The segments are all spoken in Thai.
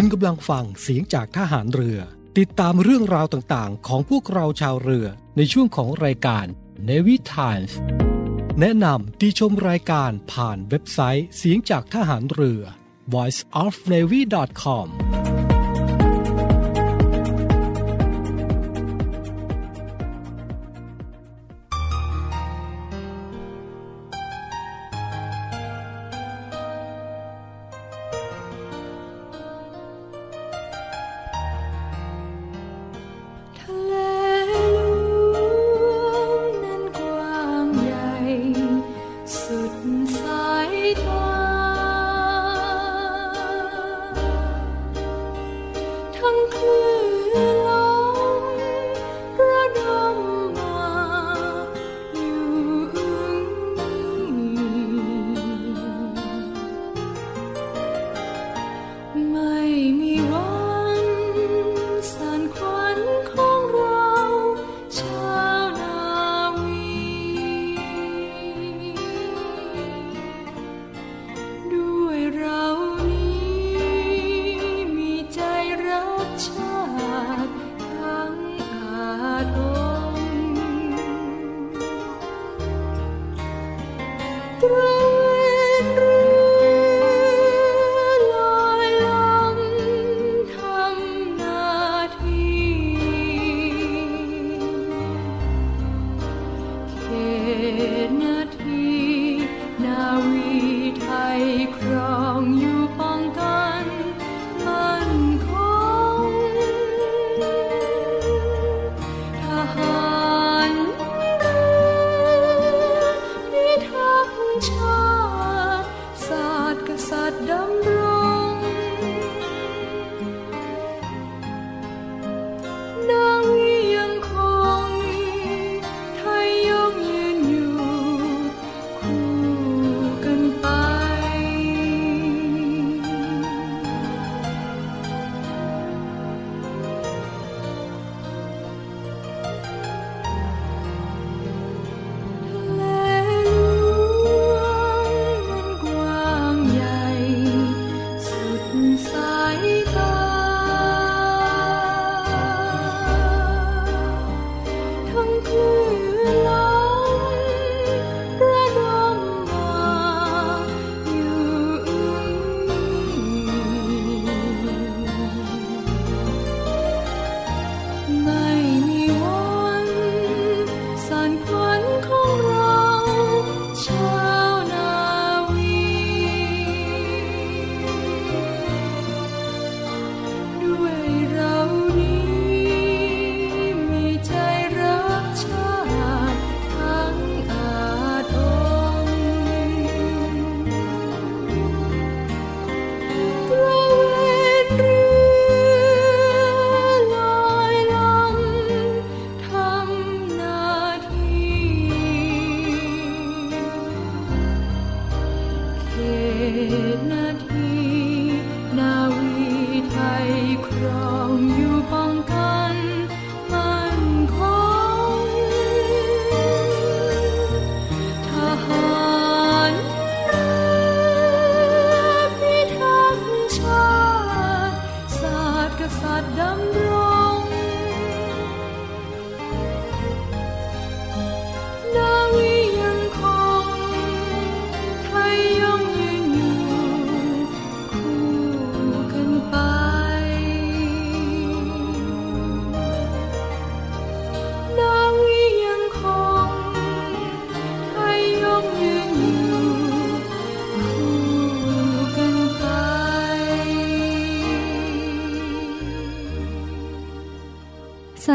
คุณกำลังฟังเสียงจากทหารเรือ ติดตามเรื่องราวต่างๆ ของพวกเราชาวเรือในช่วงของรายการ Navy Times แนะนำที่ชมรายการผ่านเว็บไซต์เสียงจากทหารเรือ voiceofnavy.com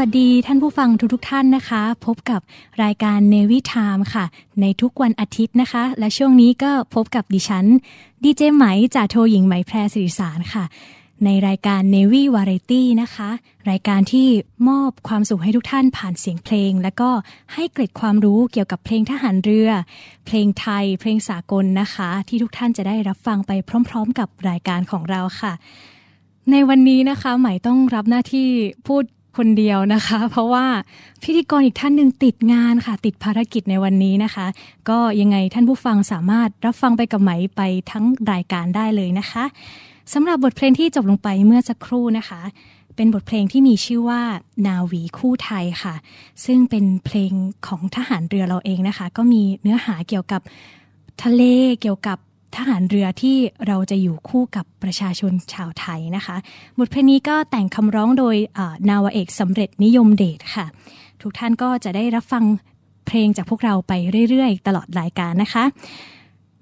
วัสดีท่านผู้ฟังทุกทท่านนะคะ พบกับรายการเนวิทามค่ะ ในทุกวันอาทิตย์นะคะ และช่วงนี้ก็พบกับดิฉันดีเจไหมจ่าโทหญิงไหมแพรสิริสารค่ะ ในรายการ Navy Variety นะคะ รายการที่มอบความสุขให้ทุกท่านผ่านเสียงเพลง และก็ให้เกร็ดความรู้เกี่ยวกับเพลงทหารเรือ เพลงไทย เพลงสากลนะคะ ที่ทุกท่านจะได้รับฟังไปพร้อม ๆ กับรายการของเราค่ะ ในวันนี้นะคะ ไหมต้องรับหน้าที่พูด คนเดียวนะคะ เพราะว่าพิธีกรอีกท่านหนึ่งติดงานค่ะ ติดภารกิจในวันนี้นะคะ ก็ยังไงท่านผู้ฟังสามารถรับฟังไปกับไหมไปทั้งรายการได้เลยนะคะสำหรับบทเพลงที่จบลงไปเมื่อสักครู่นะคะ เป็นบทเพลงที่มีชื่อว่านาวีคู่ไทยค่ะ ซึ่งเป็นเพลงของทหารเรือเราเองนะคะ ก็มีเนื้อหาเกี่ยวกับทะเลเกี่ยวกับ ทหารเรือที่เราจะอยู่คู่กับประชาชนชาวไทยนะคะ บทเพลงนี้ก็แต่งคำร้องโดยนาวเอกสำเร็จนิยมเดชค่ะ ทุกท่านก็จะได้รับฟังเพลงจากพวกเราไปเรื่อยๆ ตลอดรายการนะคะ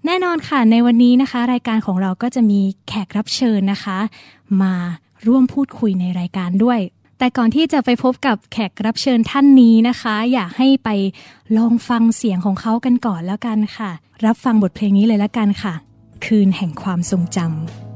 แน่นอนค่ะในวันนี้นะคะ รายการของเราก็จะมีแขกรับเชิญนะคะ มาร่วมพูดคุยในรายการด้วย แต่ก่อนที่จะไปพบกับแขกรับเชิญท่านนี้นะคะ อยากให้ไปลองฟังเสียงของเขากันก่อนแล้วกันค่ะ รับฟังบทเพลงนี้เลยแล้วกันค่ะ คืนแห่งความทรงจำ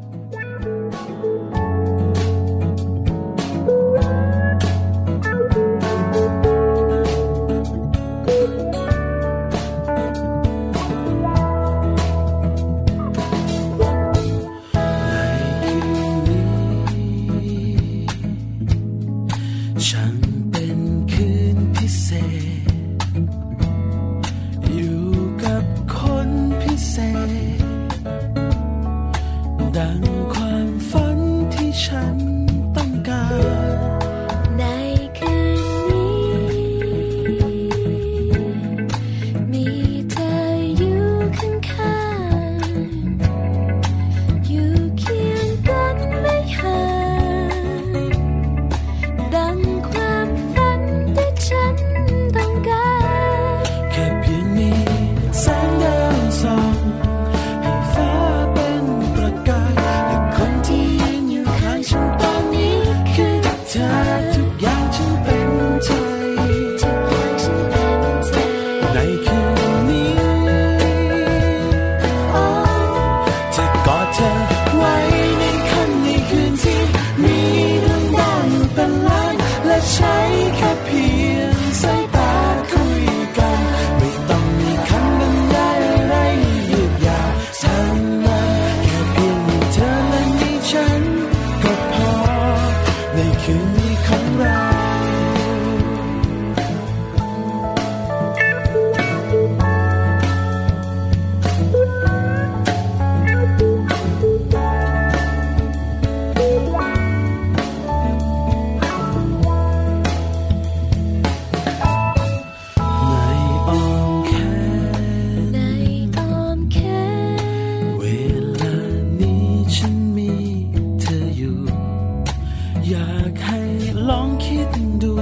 ให้เ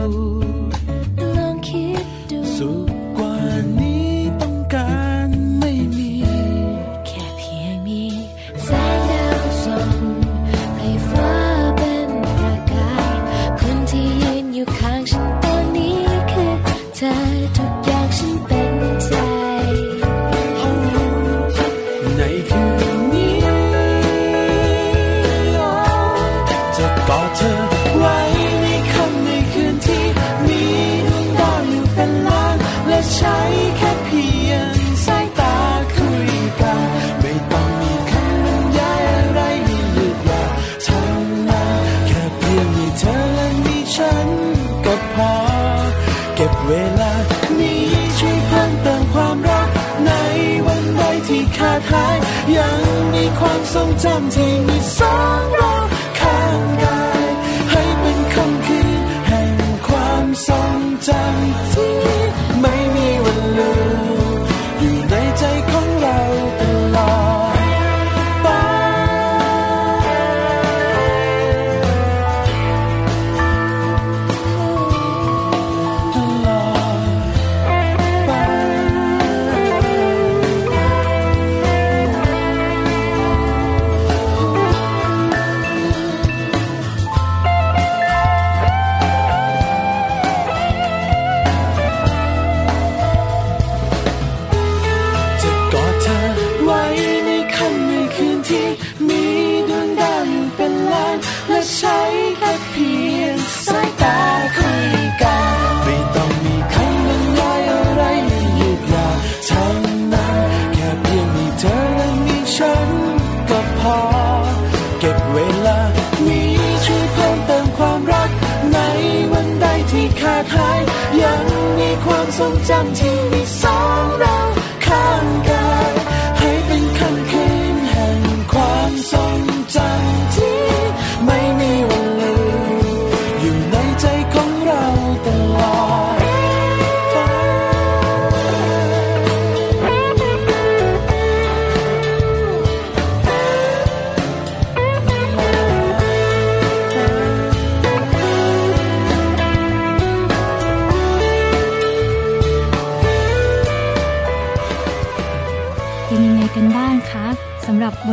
หาย ยังมีความทรงจำที่มีสองเรา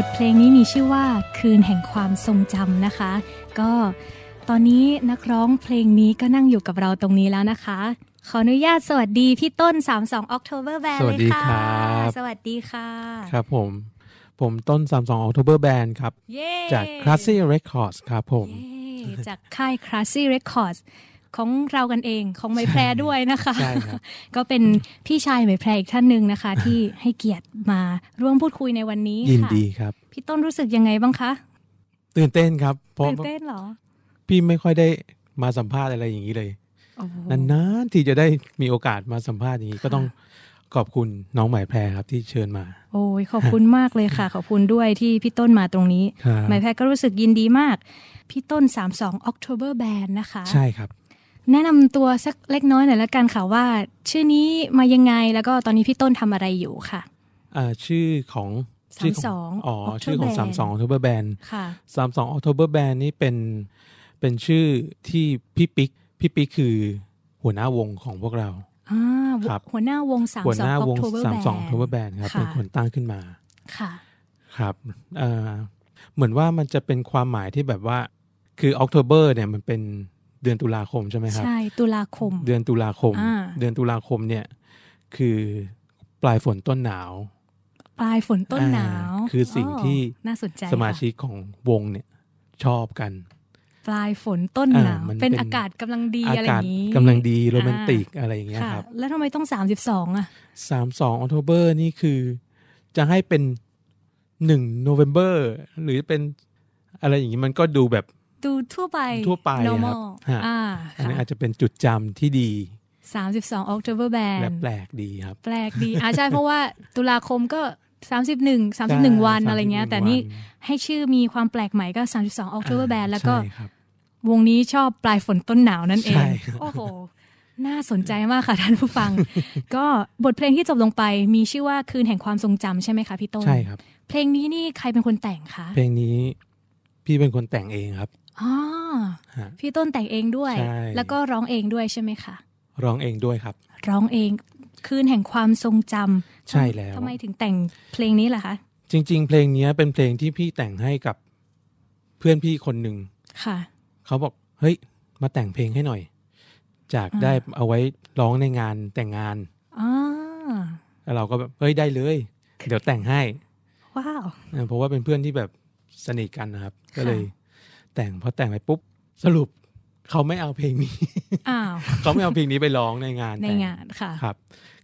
ทเพลงนี้มีชื่อว่าคืนแห่งความทรงจำนะคะ ก็ตอนนี้นักร้องเพลงนี้ก็นั่งอยู่กับเราตรงนี้แล้วนะคะ ขออนุญาตสวัสดีพี่ต้น 32 October Band สวัเลสยดีค่ะครับสวัสดีค่ะ ครับผม ผมต้น 32 October Band ครับเย้จาก Classy Records ครับผมเย้จากค่าย Classy Records ของเรากันเองของไหมแพรด้วยนะคะใช่ครับก็เป็นพี่ชายไหมแพรอีกท่านหนึ่งนะคะ ที่ให้เกียรติมาร่วมพูดคุยในวันนี้ยินค่ะดีครับพี่ต้นรู้สึกยังไงบ้างคะตื่นเต้นครับเพราะตื่นเต้นเหรอ พี่ไม่ค่อยได้มาสัมภาษณ์อะไรอย่างนี้เลยโอ้โหนานๆที่จะได้มีโอกาสมาสัมภาษณ์อย่างนี้ก็ต้องขอบคุณน้องหมายแพรครับที่เชิญมา โอ้ยขอบคุณมากเลยค่ะ ขอบคุณด้วยที่พี่ต้นมาตรงนี้ครับหมายแพรก็รู้สึกยินดีมาก พี่ต้น 32 October Band นะคะ ใช่ครับ แนะนำตัวสักเล็กน้อยหน่อยละกันค่ะว่า ชื่อนี้มายังไงแล้วก็ตอนนี้พี่ต้นทำอะไรอยู่ค่ะอ่าชื่อของชื่ข32อ๋อ October ชื่อของ Band 32 October Band ค่ะ32 October Band นี่เป็นเป็นชื่อที่พี่ปิ๊กพี่ปิ๊กคือหัวหน้าวงของพวกเราอ่าครับหัวหน้าวง32หัวหน้าวง October Band 32 October Band ครับค่ะเป็นคนตั้งขึ้นมาค่ะครับเอ่อเหมือนว่ามันจะเป็นความหมายที่แบบว่าคือ October เนี่ยมันเป็น เดือนตุลาคมใช่ไหมครับ ใช่ตุลาคม เดือนตุลาคมอ่าเดือนตุลาคมเนี่ยคือปลายฝนต้นหนาว ปลายฝนต้นหนาวอ่าคือสิ่งที่น่าสนใจสมาค่ะชิกของวงเนี่ยชอบกัน ปลายฝนต้นหนาวอ่ามันเป็นเป็นอากาศกำลังดีอาอะไรกาศอย่างนี้กำลังดีโรแมนติกอะไรอย่างเงี้ยค่ะครับ แล้วทำไมต้อง 32 อะสามสองอ c โ o เบอร์นี่คือ จะให้เป็นหนึ่งโนเวม ber หรือเป็นอะไรอย่างนี้มันก็ดูแบบ ดูทั่วไปทั่วไปครับ normal ฮะอ่าอันนี้ค่ะอาจจะเป็นจุดจำที่ดี 32 October และ Band แปลกดีครับ แปลกดีอ่าใช่เพราะว่าตุลาคมก็ 31 31 วันอะไรเงี้ย แต่นี่ให้ชื่อมีความแปลกใหม่ก็ 32 October Band แล้วก็ใช่ครับวงนี้ชอบปลายฝนต้นหนาวนั่นเอใช่งครับโอ้โห น่าสนใจมากค่ะท่านผู้ฟัง ก็บทเพลงที่จบลงไปมีชื่อว่าคืนแห่งความทรงจำใช่ไหมคะพี่ต้น ใช่ครับ เพลงนี้นี่ใครเป็นคนแต่งคะ เพลงนี้พี่เป็นคนแต่งเองครับอ๋อฮะ พี่ต้นแต่งเองด้วยใช่แล้วก็ร้องเองด้วยใช่ไหมคะร้องเองด้วยครับ ร้องเองคืนแห่งความทรงจำใช่แล้วทำไมถึงแต่งเพลงนี้ล่ะคะจริง ๆ เพลงนี้เป็นเพลงที่พี่แต่งให้กับเพื่อนพี่คนหนึ่งค่ะ เขาบอกเฮ้ย มาแต่งเพลงให้หน่อย จากอ่าได้เอาไว้ร้องในงานแต่งงานอ๋อแล้วเราก็แบบเฮ้ยได้เลย เดี๋ยวแต่งให้ว้าวเออเพราะว่าเป็นเพื่อนที่แบบสนิทกันนะครับค่ะก็เลย แต่งพอแต่งไปปุ๊บสรุปเขาไม่เอาเพลงนี้อ้าวเขาไม่เอาเพลงนี้ไปร้องในงานในแต่งานค่ะครับ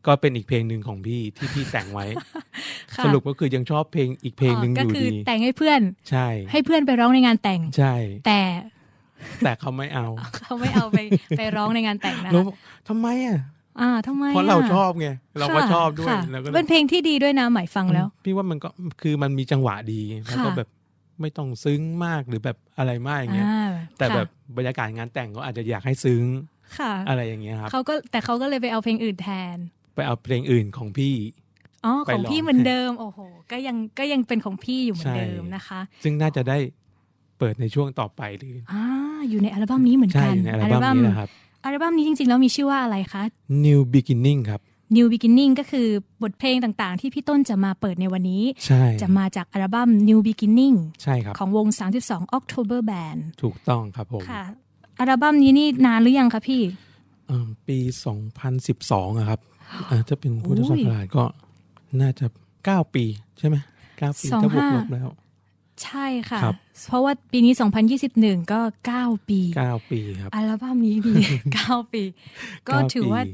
ก็เป็นอีกเพลงหนึ่งของพี่ที่พี่แต่งไว้ค่ะสรุปก็คือยังชอบเพลงอีกเพลงหนึ่งก็อยู่คือดีแต่งให้เพื่อน ใช่ ให้เพื่อนไปร้องในงานแต่งใช่ แต่แต่เขาไม่เอา เขาไม่เอาไปไปร้องในงานแต่งนะแล้วบอกทำไมอะอ่าทำไมเพราะเราอ่ชอบไงเราก็ค่ะชอบด้วยค่ะแล้วก็เป็นเพลงที่ดีด้วยนะหมายฟังแล้ว พี่ว่ามันก็คือมันมีจังหวะดีแล้วก็ค่ะแบบ ไม่ต้องซึ้งมากหรือแบบอะไรมากอย่างเงี้ยอ่าแต่ค่ะแบบบรรยากาศงานแต่งก็อาจจะอยากให้ซึ้งค่ะอะไรอย่างเงี้ยครับเขาก็แต่เขาก็เลยไปเอาเพลงอื่นแทน ไปเอาเพลงอื่นของพี่อ๋อไปของร้องพี่เหมือนเดิม โอ้โห ก็ยังก็ยังเป็นของพี่อยู่เหมือนเดิมใช่นะคะ ซึ่งน่าจะได้เปิดในช่วงต่อไปหรืออ่าอยู่ในอัลบั้มนี้เหมือนใช่กันในอัลบั้มนี้นะครับอัลบั้มนี้จริงๆแล้วมีชื่อว่าอะไรคะ New Beginning ครับ New Beginning ก็คือบทเพลงต่างๆ ที่พี่ต้นจะมาเปิดในวันนี้ใช่จะมาจากอัลบั้ม New Beginning ใช่ครับของวง 32 October Band ถูกต้องครับผมค่ะอัลบั้มนี้นี่นานหรือยังคะพี่เอิ่มปี 2012อะครับอ่าถ้าเป็นพุทธศักราชก็น่าจะ 9 ปีใช่ไหม9ปีสองถ้าบวกห้าลบแล้ว ใช่ค่ะครับเพราะว่าปีนี้ 2021 ก็ 9 ปี 9 ปีครับ อัลบั้มนี้มี 9 ปี ก็เก้าถือว่าปี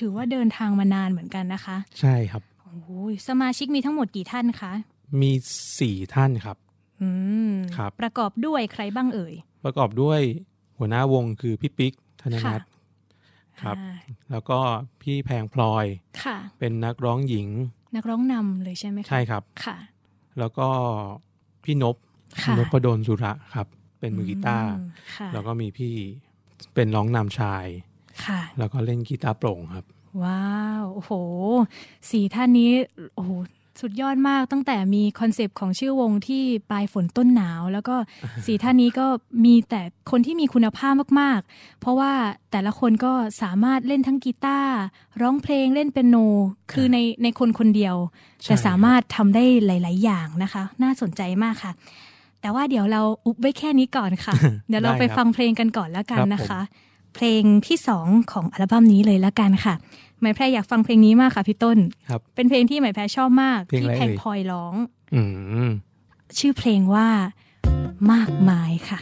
ถือว่าเดินทางมานานเหมือนกันนะคะ ใช่ครับโอ้โหสมาชิกมีทั้งหมดกี่ท่านคะ มีสี่ท่านครับ อืมครับ ประกอบด้วยใครบ้างเอ่ย ประกอบด้วยหัวหน้าวงคือพี่ปิ๊กธนนัค่ะทครับอ่าแล้วก็พี่แพงพลอยค่ะ เป็นนักร้องหญิง นักร้องนำเลยใช่ไหมคะใช่ครับค่ะ แล้วก็พี่นบค่ะนพดลสุระครับ เป็นมือกีตาร์มค่ะแล้วก็มีพี่เป็นร้องนำชาย ค่ะแล้วก็เล่นกีตาร์โปร่งครับ ว้าวโอ้โหสี่ท่านนี้โอ้โหสุดยอดมากตั้งแต่มีคอนเซปต์ของชื่อวงที่ปลายฝนต้นหนาว แล้วก็สีท่านนี้ก็มีแต่คนที่มีคุณภาพมากๆ เพราะว่าแต่ละคนก็สามารถเล่นทั้งกีตาร์ร้องเพลงเล่นเปียโน คือในในคนคนเดียวใช่แต่สามารถทำได้หลาย ๆ อย่างนะคะ น่าสนใจมากค่ะ แต่ว่าเดี๋ยวเราอุบไว้แค่นี้ก่อนค่ะ เดี๋ยวเราไปได้ครับฟังเพลงกันก่อนแล้วกันครับนะคะผม เพลงที่สองของอัลบั้มนี้เลยแล้วกันค่ะหมายแพรอยากฟังเพลงนี้มากค่ะพี่ต้น ครับเป็นเพลงที่หมายแพรชอบมากเพลงที่อะไรแพงเอ่ยพลอยร้อง อืมชื่อเพลงว่ามากมายค่ะ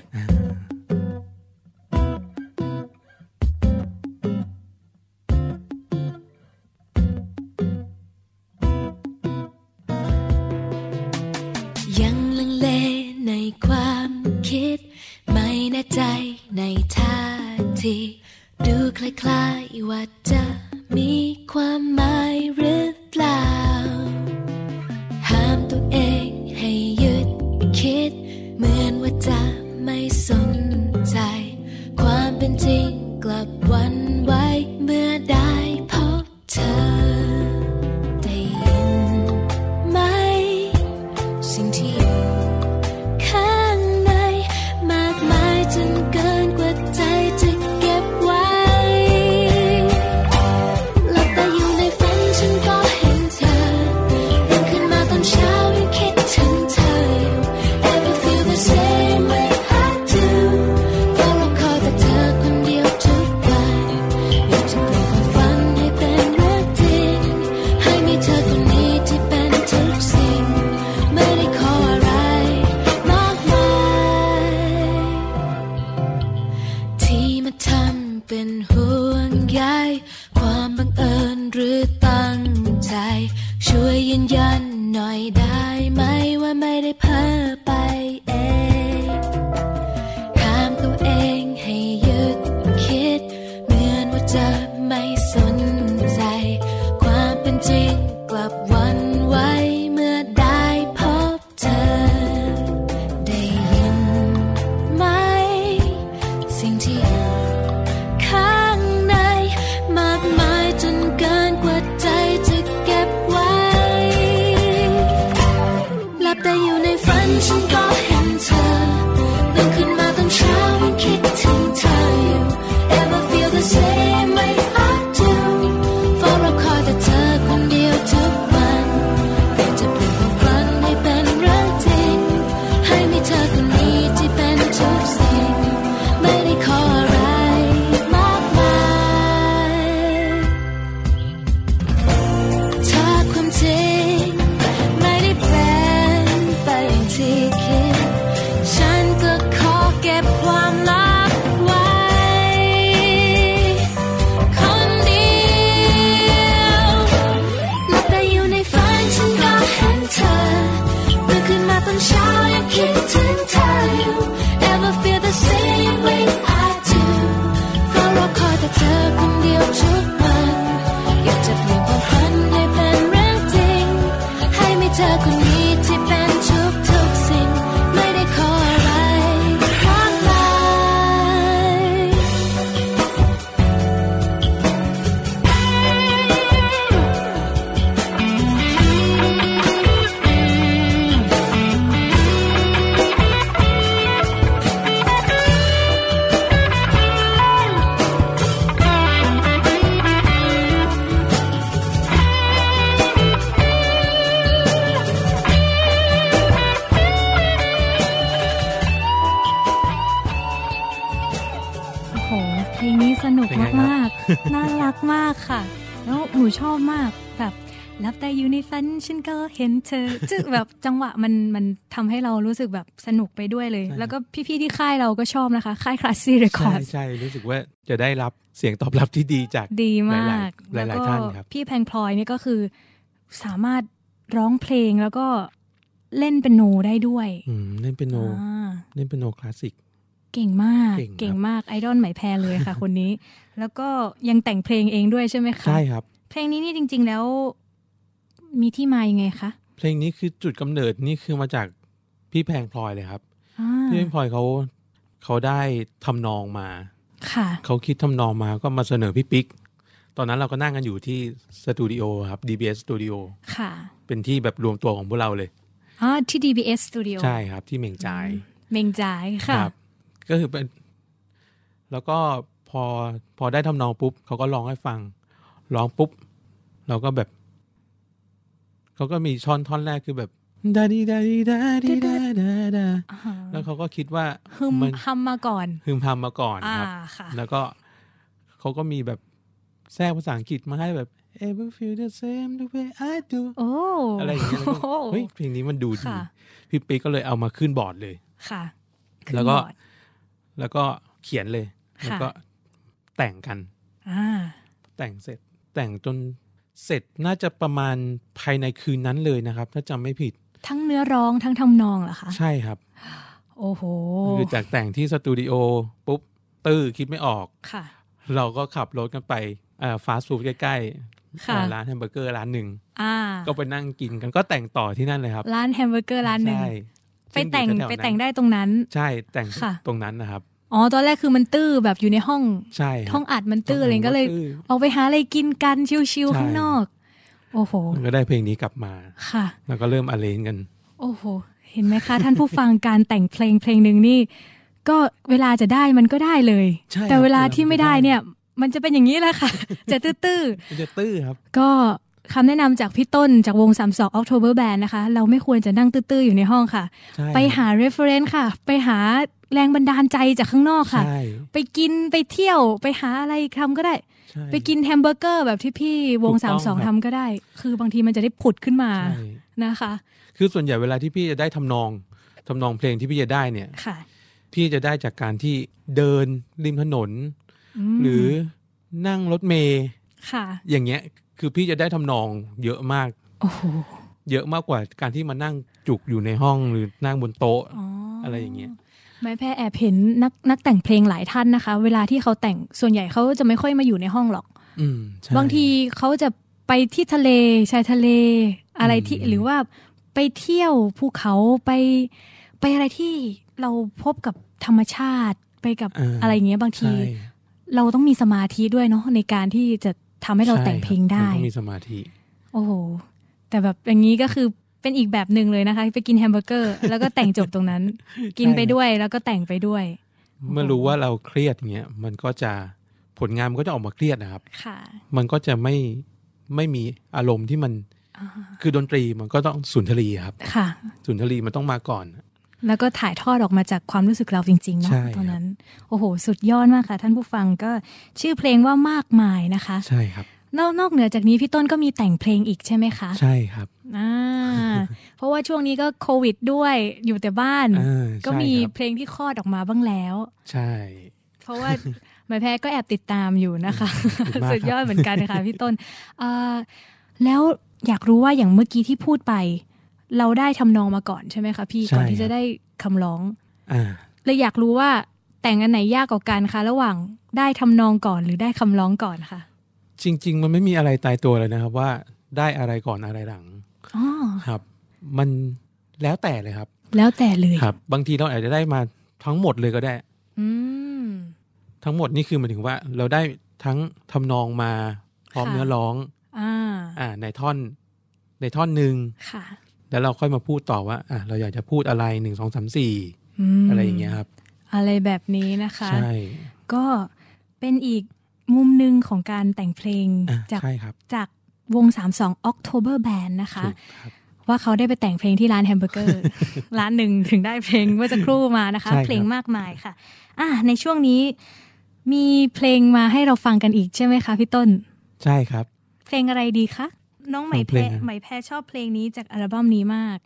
รารู้สึกแบบสนุกไปด้วยเลยใช่แล้วก็พี่ๆที่ค่ายเราก็ชอบนะคะ ค่าย Classy Records ใช่ใช่รู้สึกว่าจะได้รับเสียงตอบรับที่ดีจากดีมากหลายๆหลายๆท่านครับพี่แพงพลอยนี่ก็คือสามารถร้องเพลงแล้วก็เล่นเปียโนได้ด้วยอืมเล่นเปียโนอ่าเล่นเปียโนคลาสสิกเก่งมากเก่งครับเก่งมากไอดอลไหมแพรเลยค่ะ คนนี้ แล้วก็ยังแต่งเพลงเองด้วยใช่ไหมคะใช่ครับ เพลงนี้นี่จริง ๆ แล้วมีที่มายังไงคะเพลงนี้คือจุดกำเนิดนี่คือมาจาก พี่แพงพลอยเลยครับอ่าพี่แพงพลอยเขาเขาได้ทำนองมาค่ะเขาคิดทำนองมาก็มาเสนอพี่ปิ๊ก ตอนนั้นเราก็นั่งกันอยู่ที่สตูดิโอครับ DBS สตูดิโอค่ะ เป็นที่แบบรวมตัวของพวกเราเลยอ๋อที่ DBS Studio ใช่ครับ ที่เหม่งจ่าย เมงจ่ายค่ะครับก็คือเป็น แล้วก็พอพอได้ทำนองปุ๊บเขาก็ร้องให้ฟังร้องปุ๊บ เราก็แบบ เขาก็มีช่อนท่อนแรกคือแบบดาดีดาดีดาดีดา ดาดาแล้วเขาก็คิดว่าฮึมมันฮัมมาก่อนฮึมพำมาก่อนอ่าครับค่ะแล้วก็เขาก็มีแบบแทรกภาษาอังกฤษมาให้แบบ ever feel the same the way I do โอ้อะไรอย่างเงี้ยแล้วก็โอ้เฮ้ยเพลงนี้มันดูดีค่ะพี่ปิ๊กก็เลยเอามาขึ้นบอร์ดเลยค่ะ แล้วก็ขึ้นบอร์ดแล้วก็เขียนเลยค่ะแล้วก็แต่งกันอ่าแต่งเสร็จแต่งจนเสร็จน่าจะประมาณภายในคืนนั้นเลยนะครับ ถ้าจำไม่ผิด ทั้งเนื้อร้องทั้งทำนองเหรอคะ ใช่ครับ โอ้โห คือจากแต่งที่สตูดิโอปุ๊บ ตื้อคิดไม่ออกค่ะ เราก็ขับรถกันไปฟาสต์ฟู้ดใกล้ๆค่ะอ่าร้านแฮมเบอร์เกอร์ร้านหนึ่งอ่าก็ไปนั่งกินกันก็แต่งต่อที่นั่นเลยครับ ร้านแฮมเบอร์เกอร์ร้านหนึ่งใช่ไปแต่งซึ่อยู่ถวๆไปนั้นแต่งได้ตรงนั้น ใช่แต่งค่ะตรงนั้นนะครับอ๋อ ตอนแรกคือมันตื้อแบบอยู่ในห้อง ใช่ครับห้องอัดมันตื้ออะไรก็เลยตื้อออกไปหาอะไรกินกันชิวใช่ๆข้างนอก โอ้โหมันก็ได้เพลงนี้กลับมาค่ะ แล้วก็เริ่มอาเลนกัน โอ้โห เห็นไหมคะ ท่านผู้ฟังการแต่งเพลงเพลงหนึ่งนี่ ก็เวลาจะได้มันก็ได้เลยใช่ครับแต่เวลาที่ไม่ได้เวลาไม่ได้เนี่ย มันจะเป็นอย่างนี้แหละค่ะ จะตื้อมันจะตื้อครับๆก็คำแนะนำจากพี่ต้นจากวง3 2 October Band นะคะ เราไม่ควรจะนั่งตื้อๆอยู่ในห้องค่ะใช่ไปหา reference ค่ะ ไปหาแรงบันดาลใจจากข้างนอกค่ะใช่ไปกินไปเที่ยวไปหาอะไรทำก็ได้ใช่ ไปกินแฮมเบอร์เกอร์แบบที่พี่วงถูกต้สาอมงสองครับทำก็ได้ คือบางทีมันจะได้ผุดขึ้นมาใช่นะคะ คือส่วนใหญ่เวลาที่พี่จะได้ทำนองทำนองเพลงที่พี่จะได้เนี่ยค่ะพี่จะได้จากการที่เดินริมถนนมหรือนั่งรถเมย์ค่ะอย่างเงี้ย คือพี่จะได้ทำนองเยอะมากโอ้โหเยอะมากกว่าการที่มานั่งจุกอยู่ในห้องหรือนั่งบนโต๊ะอ๋อออะไรอย่างเงี้ย ไม่แพ้แอบเห็นนักนักแต่งเพลงหลายท่านนะคะ เวลาที่เขาแต่งส่วนใหญ่เขาจะไม่ค่อยมาอยู่ในห้องหรอกอืมใช่บางทีเขาจะไปที่ทะเลชายทะเล อะไรที่อืมหรือว่าไปเที่ยวภูเขาไปไปอะไรที่เราพบกับธรรมชาติไปกับาอะไรอย่างเงี้ยบางทีใช่เราต้องมีสมาธิด้วยเนาะในการที่จะทำให้เราใช่แต่งเพลงได้มันต้องมีสมาธิ โอ้โหแต่แบบอย่างนี้ก็คือ เป็นอีกแบบหนึ่งเลยนะคะ ไปกินแฮมเบอร์เกอร์ แล้วก็แต่งจบตรงนั้น กินไปด้วยแล้วก็แต่งไปด้วย เมื่อรู้ว่าเราเครียดอย่างเงี้ยมันก็จะผลงานมันก็จะออกมาเครียดนะครับค่ะ มันก็จะไม่ไม่มีอารมณ์ที่มันอ่าคือดนตรีมันก็ต้องสุนทรีย์ครับ ค่ะ สุนทรีย์มันต้องมาก่อน แล้วก็ถ่ายทอดออกมาจากความรู้สึกเราจริง ๆ เนาะใช่ครับตอนนั้น โอ้โห สุดยอดมากค่ะ ท่านผู้ฟังก็ชื่อเพลงว่ามากมายนะคะ ใช่ครับ นอกนอกเหนือจากนี้พี่ต้นก็มีแต่งเพลงอีกใช่ไหมคะใช่ครับอ่าเพราะว่าช่วงนี้ก็โควิดด้วยอยู่แต่บ้านอ่าก็ใช่มีครับเพลงที่คลอดออกมาบ้างแล้ว ใช่ เพราะว่าหมายแพ้ก็แอบติดตามอยู่นะคะขอบคุณมากครับสุดยอดเหมือนกันนะคะพี่ต้นเอ่อแล้วอยากรู้ว่าอย่างเมื่อกี้ที่พูดไป เราได้ทำนองมาก่อนใช่ไหมคะพี่ใช่ก่อนที่ครัจะบได้คำร้องอ่าเลยอยากรู้ว่าแต่งอันไหนยากกว่ากันคะ ระหว่างได้ทำนองก่อนหรือได้คำร้องก่อนคะ จริง ๆ มันไม่มีอะไรตายตัวเลยนะครับ ว่าได้อะไรก่อนอะไรหลังอ๋อครับ มันแล้วแต่เลยครับ แล้วแต่เลยครับ บางทีเราอาจจะได้มาทั้งหมดเลยก็ได้ อืมทั้งหมดนี่คือหมายถึงว่า เราได้ทั้งทำนองมาพร้อมค่ะเนื้อร้องอ่าอ่าในท่อน ในท่อนหนึ่งค่ะแล้วเราค่อยมาพูดต่อว่าอ่าเราอยากจะพูดอะไรหนึ่งสองสามสี่มอะไรอย่างเงี้ยครับ อะไรแบบนี้นะคะ ใช่ ก็เป็นอีก มุมหนึ่งของการแต่งเพลงอะจากใช่ครับจากวง 32 October Band นะคะถูกครับว่าเขาได้ไปแต่งเพลงที่ร้านแฮมเบอร์เกอร์ร้านหนึ่งถึงได้เพลงเมื่อสักครู่มานะคะใช่ครับเพลงมากมายค่ะ อะในช่วงนี้มีเพลงมาให้เราฟังกันอีกใช่ไหมคะพี่ต้น ใช่ครับ เพลงอะไรดีคะน้องไหมฟังเพแพลรงอะไหมแพรชอบเพลงนี้จากอัลบั้มนี้มาก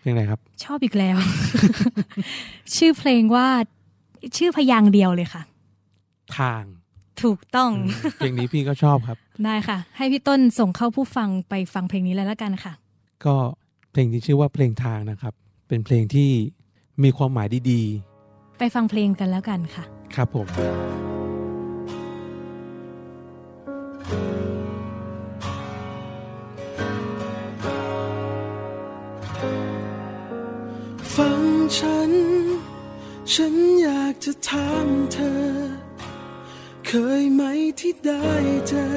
เพลงอะไรครับ ชอบอีกแล้ว ชื่อเพลงว่าชื่อพยางค์เดียวเลยค่ะ ทาง ถูกต้องเพลงนี้พี่ก็ชอบครับ ได้ค่ะ ให้พี่ต้นส่งเข้าผู้ฟังไปฟังเพลงนี้เลยแล้วกันค่ะ ก็เพลงที่ชื่อว่าเพลงทางนะครับ เป็นเพลงที่มีความหมายดีไปฟังเพลงกันแล้วกันค่ะๆครับผมฟังฉัน ฉันอยากจะถามเธอ เคเคยไหมที่ได้เจอ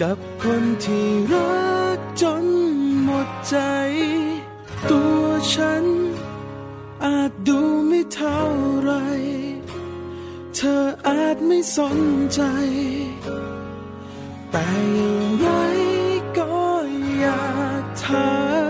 กับคนที่รักจนหมดใจ ตัวฉัน อาจดูไม่เท่าไร เธออาจไม่สนใจ แต่อย่างไรก็อยากถาม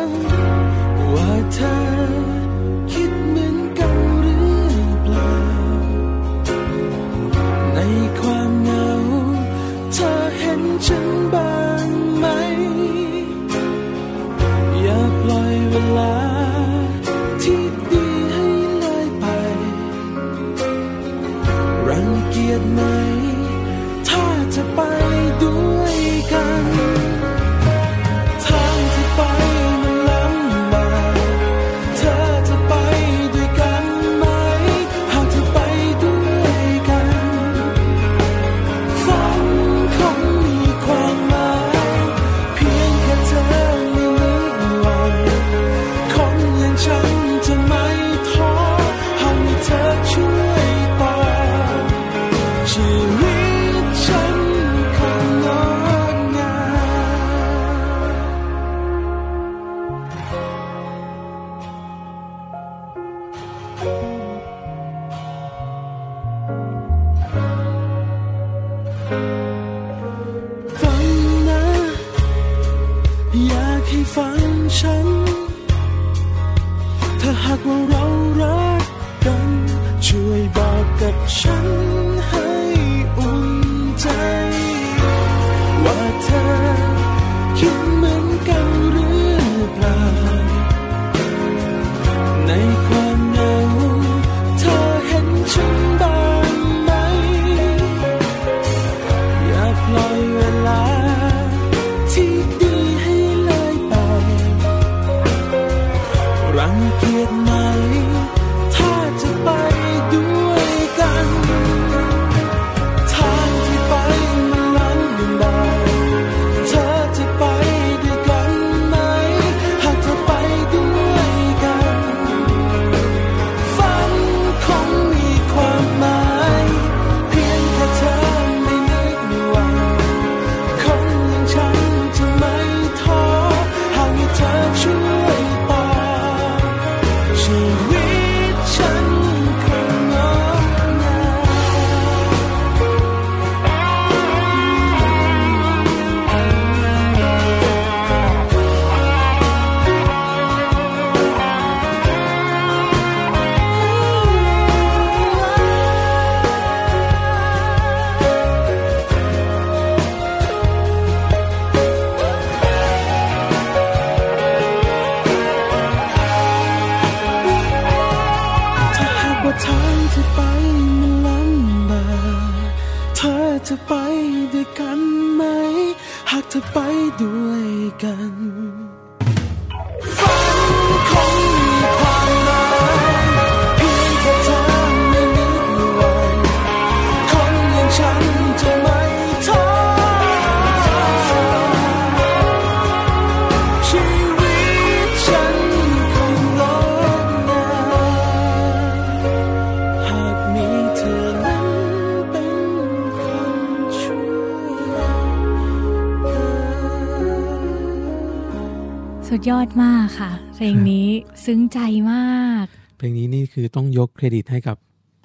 ดยอดมากค่ะ เพลงนี้ซึ้งใจมาก เพลงนี้นี่คือต้องยกเครดิตให้กับ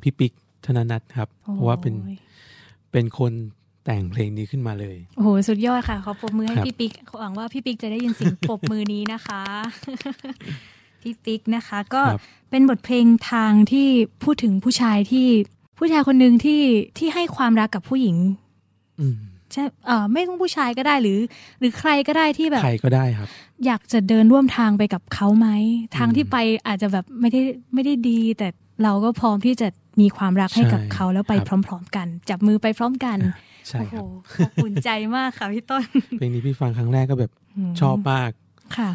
พี่ปิ๊กธนนัทครับ เพราะว่าเป็นโอ้ยเป็นคนแต่งเพลงนี้ขึ้นมาเลย โอ้โห สุดยอดค่ะ ขอปรบมือให้ครับพี่ปิ๊กหวังว่าพี่ปิ๊กจะได้ยินเสียงปรบมือนี้นะคะ พี่ปิ๊กนะคะ ก็ครับเป็นบทเพลงทางที่พูดถึงผู้ชายที่ผู้ชายคนหนึ่งที่ที่ให้ความรักกับผู้หญิงอืม ใช่เออไม่ต้องผู้ชายก็ได้หรือ หรือใครก็ได้ที่แบบใครก็ได้ครับ อยากจะเดินร่วมทางไปกับเขาไหมทางอืมที่ไปอาจจะแบบไม่ได้ไม่ได้ดี แต่เราก็พร้อมที่จะมีความรักให้กับใช่เขาแล้วไปครับพร้อม ๆ กัน จับมือไปพร้อมกันใช่โอ้โหครับขอบอุ่นใจมากค่ะพี่ต้นเพลงนี้พี่ฟังครั้งแรกก็แบบมชอบมากค่ะ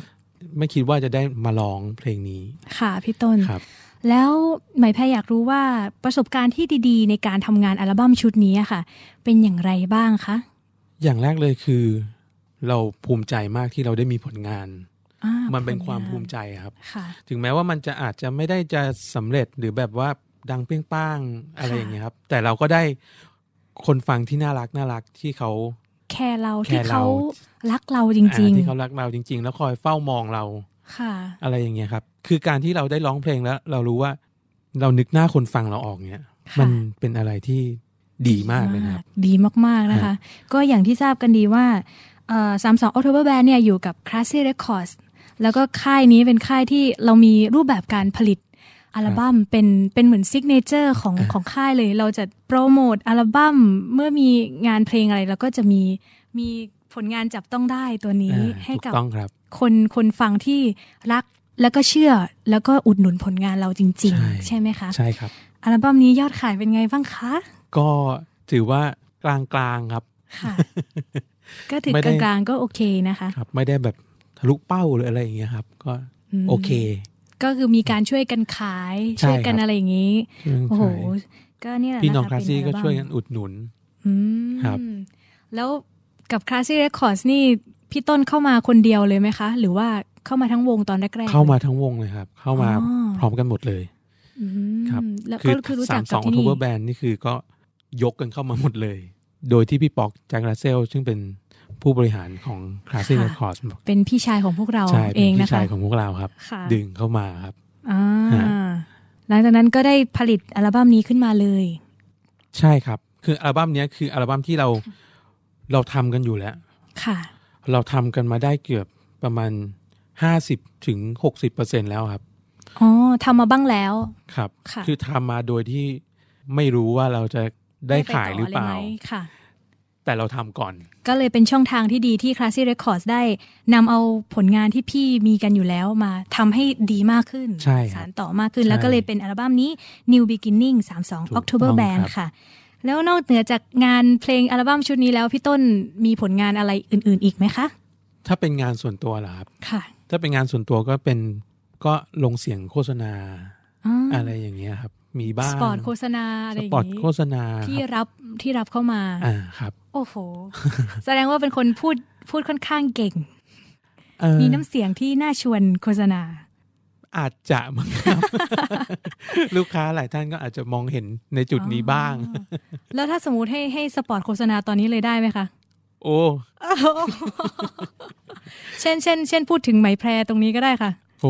ไม่คิดว่าจะได้มาร้องเพลงนี้ค่ะพี่ต้นครับแล้วไหมายแพรอยากรู้ว่าประสบการณ์ที่ดีๆ ในการทำงานอัลบั้มชุดนี้อะค่ะ เป็นอย่างไรบ้างคะ อย่างแรกเลยคือ เราภูมิใจมากที่เราได้มีผลงานอ่ามันเป็นผลงความภูมิใจครับค่ะถึงแม้ว่ามันจะอาจจะไม่ได้จะสำเร็จหรือแบบว่าดังเปรี้ยงป้างอะไรค่ะอย่างเงี้ยครับ แต่เราก็ได้คนฟังที่น่ารักน่ารักที่เขาแค่เราแค่ที่เราเขารักเราจริงอ่าที่เขารักเราจริง ๆ แล้วคอยเฝ้ามองเราๆค่ะ อะไรอย่างเงี้ยครับ คือการที่เราได้ร้องเพลงแล้ว เรารู้ว่า เรานึกหน้าคนฟังเราออกเนี้ยค่ะมันเป็นอะไรที่ ดีมากเลยนะครับดีมาก ๆ นะคะ ก็อย่างที่ทราบกันดีว่าสามสอง October Band เนี่ยอยู่กับ Classy Records แล้วก็ค่ายนี้เป็นค่ายที่เรามีรูปแบบการผลิตอัลบั้มเป็นเป็นเหมือน signature ของอ่าของค่ายเลย เราจะโปรโมทอัลบั้มเมื่อมีงานเพลงอะไรเราก็จะมีมีผลงานจับต้องได้ตัวนี้อ่าให้ถูกกับต้องครับคนคนฟังที่รักแล้วก็เชื่อแล้วก็อุดหนุนผลงานเราจริงใช่ๆใช่ไหมคะ ใช่ครับ อัลบั้มนี้ยอดขายเป็นไงบ้างคะ ก็ถือว่ากลางๆครับ ค่ะ ก็ถือไม่กได้ลางๆก็โอเคนะคะ ครับ ไม่ได้แบบทะลุเป้าหรืออะไรอย่างเงี้ยครับ ก็มโอเค ก็คือมีการช่วยกันขายใช่ช่วยกันครับอะไรอย่างนี้ โอ้โหใช่ก็เนี่ยแหละพี่น้องะะคลาสซี่เป็ก็อัลบั้มช่วยกันอุดหนุนอืมครับ แล้วกับ Classy Records นี่พี่ต้นเข้ามาคนเดียวเลยไหมคะ หรือว่าเข้ามาทั้งวงตอนแรกๆ เข้ามาทั้งวงเลยครับ เข้ามาอ๋อพร้อมกันหมดเลยอืมครับแล้วคืก็อคือรู้สาจักมสกัอบงที่ทูนี่เบอร์แบนนี่คือก็ ยกกันเข้ามาหมดเลย โดยที่พี่ปอกแจ็คลาเซล ซึ่งเป็นผู้บริหารของ Classic ค่ะ Records บอกเป็นพี่ชายของพวกเราใช่เอเป็นงนะพี่คะชายของพวกเราครับค่ะดึงเข้ามาครับอ่าฮะหลังจากนั้นก็ได้ผลิตอัลบั้มนี้ขึ้นมาเลย ใช่ครับ คืออัลบั้มเนี้ยคืออัลบั้มที่เราเราทำกันอยู่แล้ว ค่ะ เราทำกันมาได้เกือบประมาณห้าสิบถึงหกสิบเปอร์เซ็นแล้วครับอ๋อทำมาบ้างแล้ว ครับค่ะคือทำมาโดยที่ไม่รู้ว่าเราจะ ได้ปขายหรือเปล่าต่ะไไหมค่ะ แต่เราทำก่อน ก็เลยเป็นช่องทางที่ดีที่ Classy Records ได้นำเอาผลงานที่พี่มีกันอยู่แล้วมาทำให้ดีมากขึ้นใช่ครับสานต่อมากขึ้นใช่แล้วก็เลยเป็นอัลบั้มนี้ New Beginning ถูกต้อง 32 October Band ครับค่ะแล้วนอกเหนือจากงานเพลงอัลบั้มชุดนี้แล้วพี่ต้นมีผลงานอะไรอื่น ๆ อีกไหมคะ ถ้าเป็นงานส่วนตัวเหรอครับ ค่ะ ถ้าเป็นงานส่วนตัวก็เป็นก็ลงเสียงโฆษณาอ๋อออะไรอย่างเงี้ยครับ มีบ้างสปอร์ตโฆษณาอะไรสอย่างปอร์ตนี้โฆษณาที่ครับรับที่รับเข้ามาอ่าครับ โอ้โห แสดงว่าเป็นคนพูดพูดค่อนข้างเก่งเอ่อมีน้ำเสียงที่น่าชวนโฆษณา อาจจะมั้งครับ ลูกค้าหลายท่านก็อาจจะมองเห็นในจุดนี้บ้างอ๋อแล้วถ้าสมมติให้ให้สปอร์ตโฆษณาตอนนี้เลยได้ไหมคะ โอ้เช่นเช่นเช่นพูดถึงไหมแพรตรงนี้ก็ได้ค่ะโห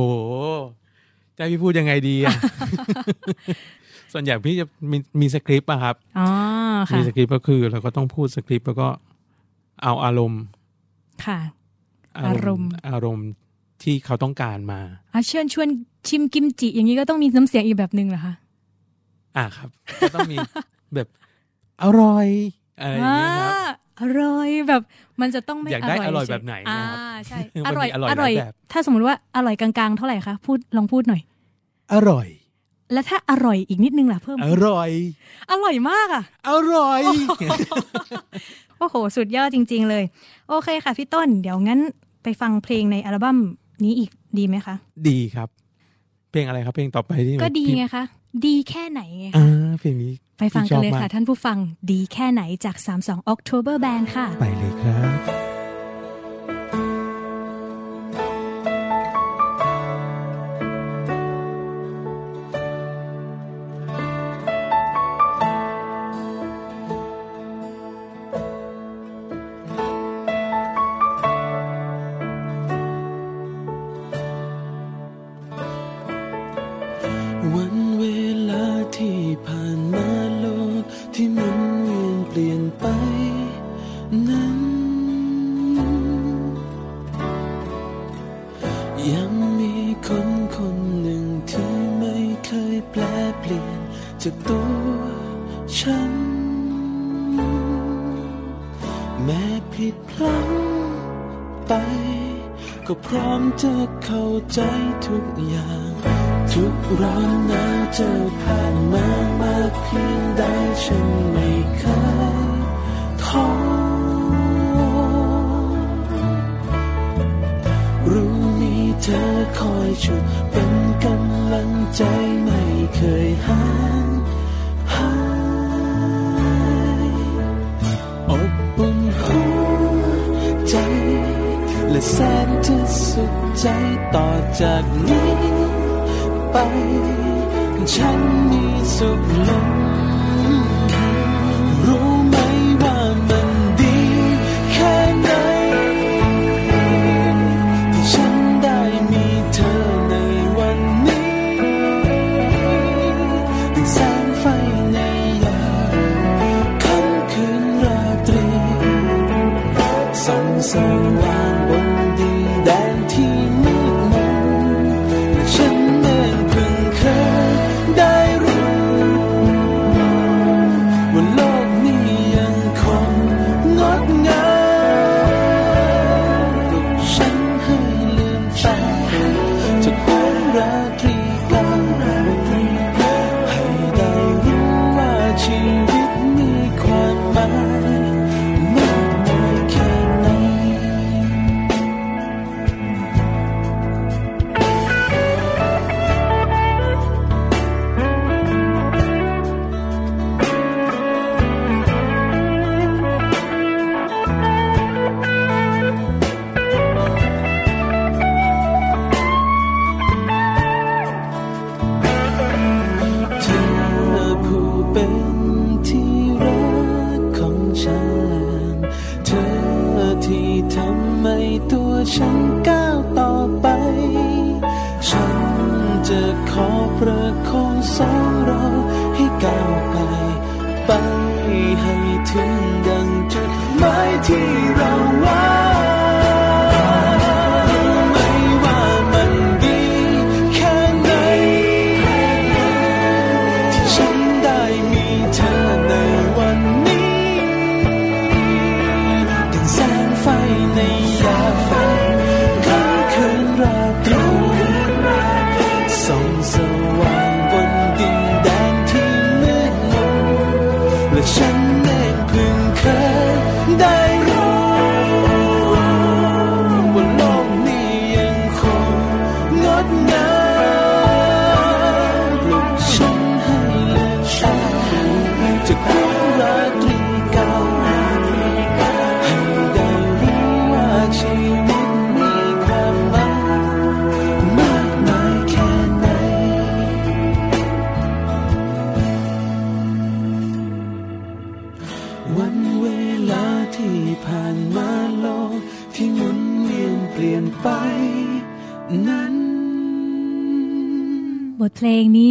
จะให้พี่พูดยังไงดีอะส่วนใหญ่พี่จะมีมีสคริปต์อะครับอ๋อค่ะมีสคริปต์ก็คือเราก็ต้องพูดสคริปต์แล้วก็เอาอารมณ์ค่ะ อารมณ์อารมณ์ที่เขาต้องการมาอะเชิญชวนชิมกิมจิ อย่างนี้ก็ต้องมีน้ำเสียงอีกแบบหนึ่งเหรอคะอะครับ ก็ต้องมีแบบอร่อยอะไรอย่างเงี้ยครับ อ่าอร่อยแบบมันจะต้องไม่อยากได้อร่อยเฉแบบไหนอ่านะครับใช่มันมีอร่อยอร่อยอร่อยหลายแบบถ้าสมมติว่าอร่อยกลางๆ เท่าไหร่คะพูดลองพูดหน่อย อร่อย แล้วถ้าอร่อยอีกนิดนึงล่ะเพิ่ม อร่อย อร่อยมากอะ อร่อย โอ้โห สุดยอดจริง ๆ เลย โอเคค่ะพี่ต้น เดี๋ยวงั้นไปฟังเพลงในอัลบั้มนี้อีกดีไหมคะ ดีครับ เพลงอะไรครับเพลงต่อไปที่ก็ดีพี่ไงคะดีแค่ไหนไงอ่าคะ เพลงนี้ไปฟังกันเลยพี่ชอบค่ะมากท่านผู้ฟังดีแค่ไหนจาก 32 October Band ค่ะ ไปเลยครับ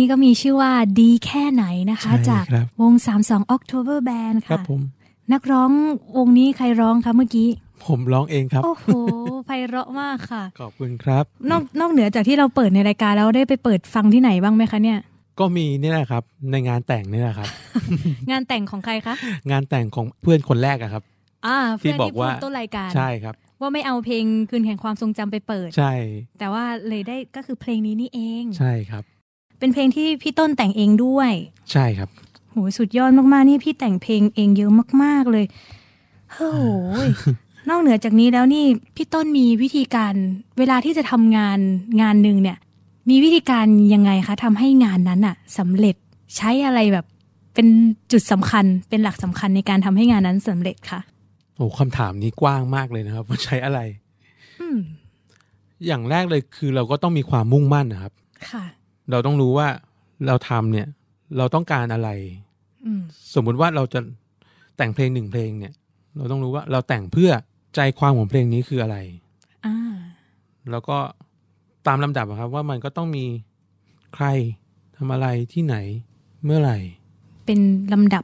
ก็มีชื่อว่าดีแค่ไหนนะคะใช่จากครับวง 32 October Band ครัค่ะบผมนักร้องวงนี้ใครร้องคะเมื่อกี้ ผมร้องเองครับ โอ้โหไพเราะมากค่ะ ขอบคุณครับ นอกนอกเหนือจากที่เราเปิดในรายการแล้วได้ไปเปิดฟังที่ไหนบ้างไหมคะเนี่ย ก็มีนี่แหละครับ ในงานแต่งนี่แหละครับ งานแต่งของใครคะ งานแต่งของเพื่อนคนแรกอะครับ อ่าที่เพื่อนบอกที่พูว่าดต้นรายการใช่ครับว่าไม่เอาเพลงคืนแห่งความทรงจำไปเปิด ใช่ แต่ว่าเลยได้ก็คือเพลงนี้นี่เอง ใช่ครับ เป็นเพลงที่พี่ต้นแต่งเองด้วย ใช่ครับโหสุดยอดมากๆนี่พี่แต่งเพลงเองเยอะมากๆเลยโอ้โหนอกเหนือจากนี้แล้วนี่พี่ต้นมีวิธีการเวลาที่จะทำงานงานหนึ่งเนี่ย มีวิธีการยังไงคะทำให้งานนั้นอะสำเร็จใช้อะไรแบบเป็นจุดสำคัญเป็นหลักสำคัญในการทำให้งานนั้นสำเร็จคะโอ้คำถามนี้กว้างมากเลยนะครับว่าใช้อะไรอืมอย่างแรกเลยคือเราก็ต้องมีความมุ่งมั่นนะครับ ค่ะ เราต้องรู้ว่าเราทำเนี่ย เราต้องการอะไรอืมสมมุติว่าเราจะแต่งเพลงหนึ่งเพลงเนี่ย เราต้องรู้ว่าเราแต่งเพื่อใจความของเพลงนี้คืออะไรอ่าแล้วก็ตามลำดับอะครับ ว่ามันก็ต้องมีใครทำอะไรที่ไหนเมื่อไหร่ เป็นลำดับ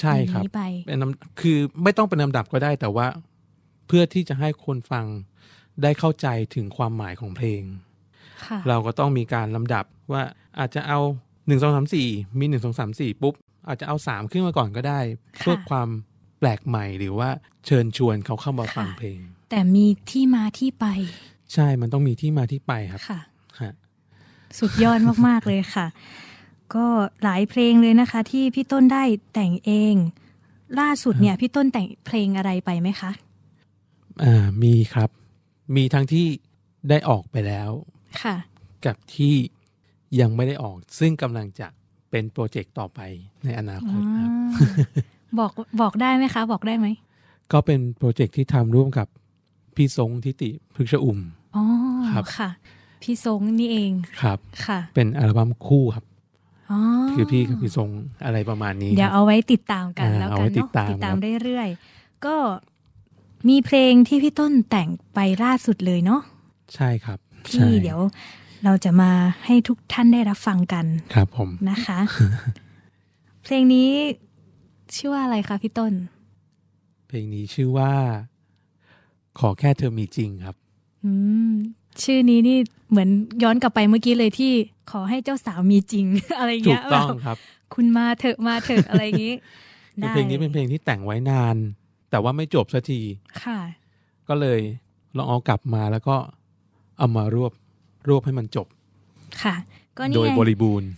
ใช่ครับอย่างนี้ไปเป็นลำคือไม่ต้องเป็นลำดับก็ได้แต่ว่า เพื่อที่จะให้คนฟังได้เข้าใจถึงความหมายของเพลงค่ะ เราก็ต้องมีการลำดับว่าอาจจะเอาหนึ่งสองสามสี่มีหนึ่งสองสามสี่ปุ๊บ อาจจะเอาสามขึ้นมาก่อนก็ได้ เพื่อความแปลกใหม่หรือว่าเชิญชวนเขาเข้ามาฟังเพลง แต่มีที่มาที่ไป ใช่มันต้องมีที่มาที่ไปครับค่ะฮะสุดยอดมากๆเลยค่ะ ก็หลายเพลงเลยนะคะ ที่พี่ต้นได้แต่งเอง ล่าสุดเนี่ย พี่ต้นแต่งเพลงอะไรไปไหมคะอ่ามีครับ มีทั้งที่ได้ออกไปแล้ว ค่ะ กับที่ยังไม่ได้ออก ซึ่งกำลังจะเป็นโปรเจกต์ต่อไปในอนาคตครับบอกบอกได้ไหมคะ บอกได้ไหม ก็เป็นโปรเจกต์ที่ทำร่วมกับพี่ทรงทิติพฤกษอุ่มอ๋อครับค่ะ พี่ทรงนี่เองครับค่ะ เป็นอัลบั้มคู่ครับอ๋อคือพี่กับพี่ทรงอะไรประมาณนี้ เดี๋ยวครับเอาไว้ติดตามกันอ่าแล้วเอากัไว้นติเนาะดตามติดตามครับเรื่อยๆก็มีเพลงที่พี่ต้นแต่งไปล่าสุดเลยเนาะใช่ครับ ที่ใช่เดี๋ยวเราจะมาให้ทุกท่านได้รับฟังกัน ครับผมนะคะ เพลงนี้ชื่อว่าอะไรคะพี่ต้น เพลงนี้ชื่อว่า ขอแค่เธอมีจริงครับ อืมชื่อนี้นี่เหมือนย้อนกลับไปเมื่อกี้เลยที่ ขอให้เจ้าสาวมีจริง อะไรถูเงี้กยต้องแบบครับ คุณมาเถอะมาเถอะอะไรอย่างงี้คือได้เพลงนี้เป็นเพลงที่แต่งไว้นาน แต่ว่าไม่จบสักทีค่ะ ก็เลยลองเอากลับมาแล้วก็ เอามารวบรวบให้มันจบ ค่ะ ก็โดนี่ยไงบริบูรณ์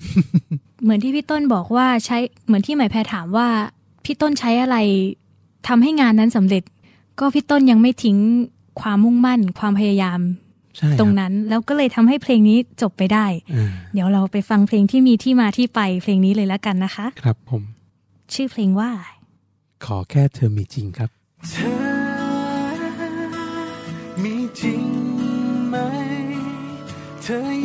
เหมือนที่พี่ต้นบอกว่าใช้เหมือนที่หมายแพรถามว่า พี่ต้นใช้อะไรทำให้งานนั้นสำเร็จ ก็พี่ต้นยังไม่ทิ้งความมุ่งมั่น ความพยายามใช่คบตรงนั้นแล้วก็เลยทำให้เพลงนี้จบไปได้อ่าเดี๋ยวเราไปฟังเพลงที่มีที่มาที่ไปเพลงนี้เลยแล้วกันนะคะ ครับผม ชื่อเพลงว่า ขอแค่เธอมีจริงครับ เธอมีจริงไหม เธอ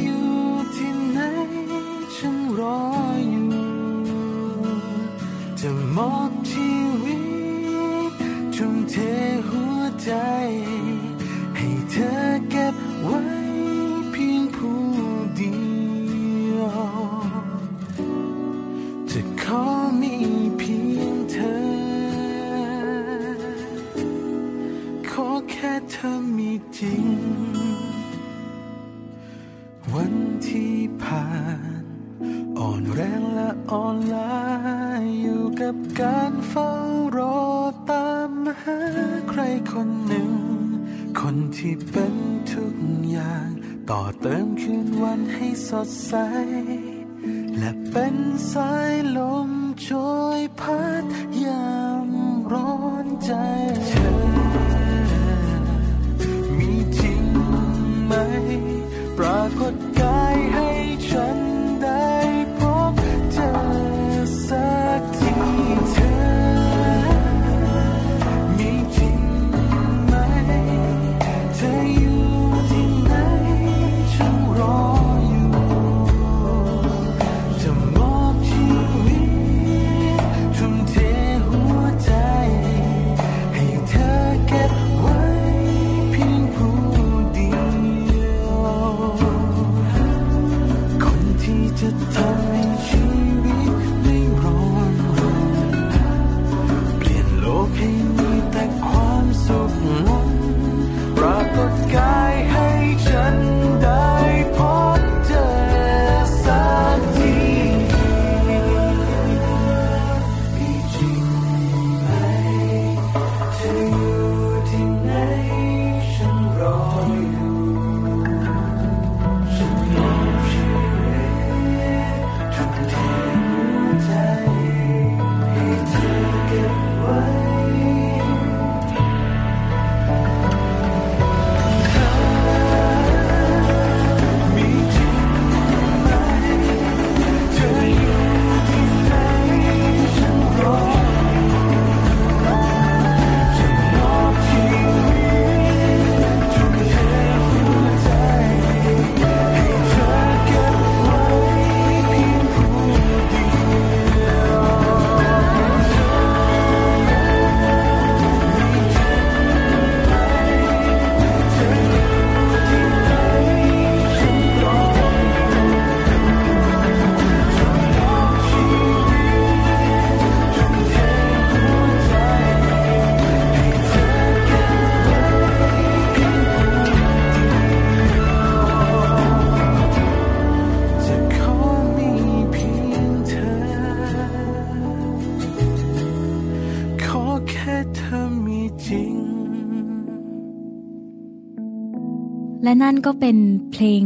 ก็เป็นเพลง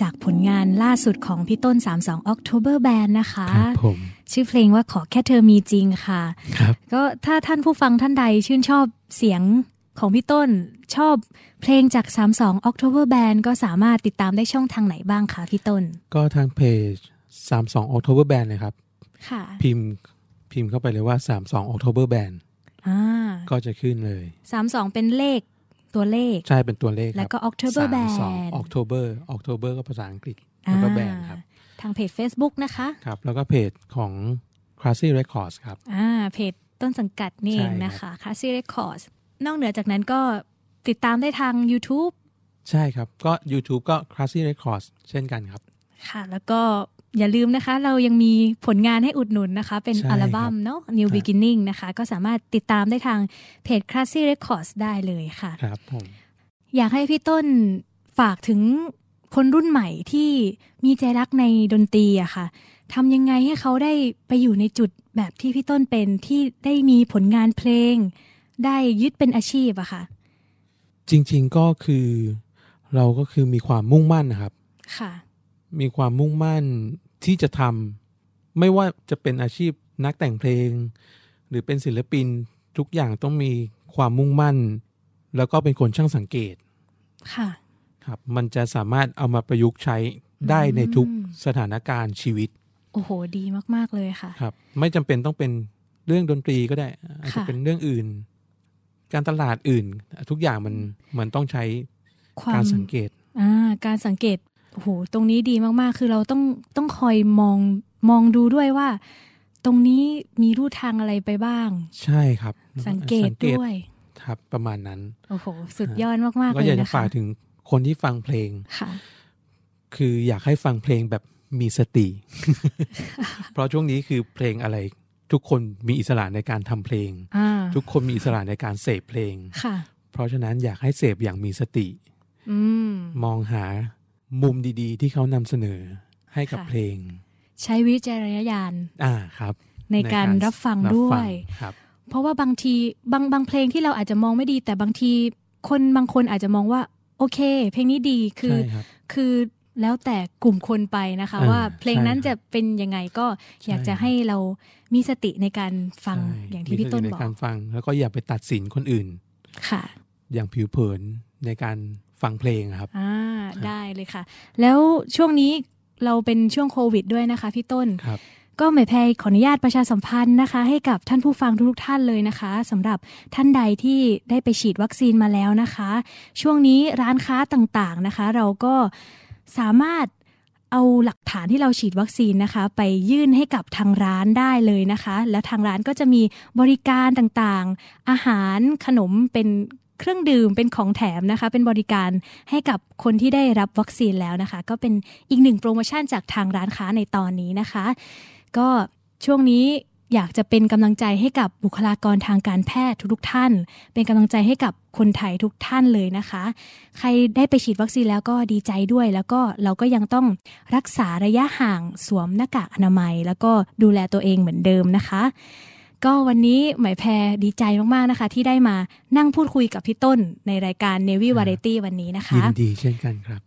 จากผลงานล่าสุดของพี่ต้น 32 October Band นะคะครับผมชื่อเพลงว่าขอแค่เธอมีจริงค่ะครับก็ถ้าท่านผู้ฟังท่านใดชื่นชอบเสียงของพี่ต้นชอบเพลงจาก 32 October Band ก็สามารถติดตามได้ช่องทางไหนบ้างคะพี่ต้น ก็ทางเพจ 32 October Band เลยครับค่ะ พิมพ์พิมพ์เข้าไปเลยว่า 32 October Band อ่าก็จะขึ้นเลย 32 เป็นเลข ตัวเลข ใช่เป็นตัวเลขครับแล้วก็ October 32 Band October October ก็ภาษาอังกฤษแล้วก็แบนครับ ทางเพจ Facebook นะคะ ครับ แล้วก็เพจของ Classy Records ครับ อ่า เพจต้นสังกัดนี่เองนะคะ c a s s y Records นอกเหนือจากนั้นก็ติดตามได้ทาง YouTube ใช่ครับ ก็ YouTube ก็ Classy Records เช่นกันครับ ค่ะ แล้วก็ อย่าลืมนะคะ เรายังมีผลงานให้อุดหนุนนะคะ เป็นใช่อัลบั้มเนาะ New ครับ Beginning นะคะ ก็สามารถติดตามได้ทางเพจ Classy Records ได้เลยค่ะครับผมอยากให้พี่ต้นฝากถึงคนรุ่นใหม่ที่มีใจรักในดนตรีอะค่ะทำยังไงให้เขาได้ไปอยู่ในจุดแบบที่พี่ต้นเป็นที่ได้มีผลงานเพลง ได้ยึดเป็นอาชีพอะค่ะ จริงๆก็คือเราก็คือมีความมุ่งมั่นนะครับ ค่ะ มีความมุ่งมั่น ที่จะทำไม่ว่าจะเป็นอาชีพนักแต่งเพลง หรือเป็นศิลปินทุกอย่างต้องมีความมุ่งมั่น แล้วก็เป็นคนช่างสังเกต ค่ะ ครับ มันจะสามารถเอามาประยุกต์ใช้ได้ในทุกสถานการณ์ชีวิต โอ้โห ดีมาก ๆ เลยค่ะ ครับ ไม่จำเป็นต้องเป็นเรื่องดนตรีก็ได้ อาจจะค่ะเป็นเรื่องอื่น การตลาดอื่น ทุกอย่างมันมันต้องใช้ควาการมสังเกต อ่า การสังเกต โอ้โหตรงนี้ดีมากๆ คือเราต้องต้องคอยมองมองดูด้วยว่า ตรงนี้มีรูทางอะไรไปบ้าง ใช่ครับ สังเกตด้วยครับ ประมาณนั้น โอ้โห สุดยอดมากๆก็เลอยยากจะนะคะฝากถึงคนที่ฟังเพลงค่ะ คืออยากให้ฟังเพลงแบบมีสติ เพราะช่วงนี้คือเพลงอะไรทุกคนมีอิสระในการทำเพลงอ่าทุกคนมีอิสระในการเสพเพลงค่ะเพราะฉะนั้นอยากให้เสพอย่างมีสติอืมมองหา มุมดีๆ ที่เขานำเสนอให้กับค่ะเพลง ใช้วิจารณญาณอ่าครับ ในการรับฟังด้วยครับเพราะว่าบางทีบางบางเพลงที่เราอาจจะมองไม่ดี แต่บางทีคนบางคนอาจจะมองว่า โอเค เพลงนี้ดีคือใช่ครับคือแล้วแต่กลุ่มคนไปนะคะอ่าว่าเพลงนั้นใช่ครับจะเป็นยังไงก็ใช่อยากจะให้เรามีสติในการฟังใช่อย่างที่พี่ต้นมีสบอกในการฟัง แล้วก็อย่าไปตัดสินคนอื่น ค่ะ อย่างผิวเผินในการ ฟังเพลงอะครับอ่าได้เลยค่ะ แล้วช่วงนี้เราเป็นช่วงโควิดด้วยนะคะพี่ต้นครับก็หมายแพรขออนุญาตประชาสัมพันธ์นะคะ ให้กับท่านผู้ฟังทุกๆท่านเลยนะคะสำหรับท่านใดที่ได้ไปฉีดวัคซีนมาแล้วนะคะ ช่วงนี้ร้านค้าต่างๆนะคะ เราก็สามารถเอาหลักฐานที่เราฉีดวัคซีนนะคะ ไปยื่นให้กับทางร้านได้เลยนะคะ แล้วทางร้านก็จะมีบริการต่างๆ อาหารขนมเป็น เครื่องดื่มเป็นของแถมนะคะ เป็นบริการให้กับคนที่ได้รับวัคซีนแล้วนะคะ ก็เป็นอีกหนึ่งโปรโมชั่นจากทางร้านค้าในตอนนี้นะคะ ก็ช่วงนี้อยากจะเป็นกำลังใจให้กับบุคลากรทางการแพทย์ทุกท่าน เป็นกำลังใจให้กับคนไทยทุกท่านเลยนะคะ ใครได้ไปฉีดวัคซีนแล้วก็ดีใจด้วย แล้วก็เราก็ยังต้องรักษาระยะห่างสวมหน้ากากอนามัย แล้วก็ดูแลตัวเองเหมือนเดิมนะคะ ก็วันนี้หมายแพรดีใจมากๆนะคะ ที่ได้มานั่งพูดคุยกับพี่ต้นในรายการ Navy Variety วันนี้นะคะ ยินดีเช่นกันครับ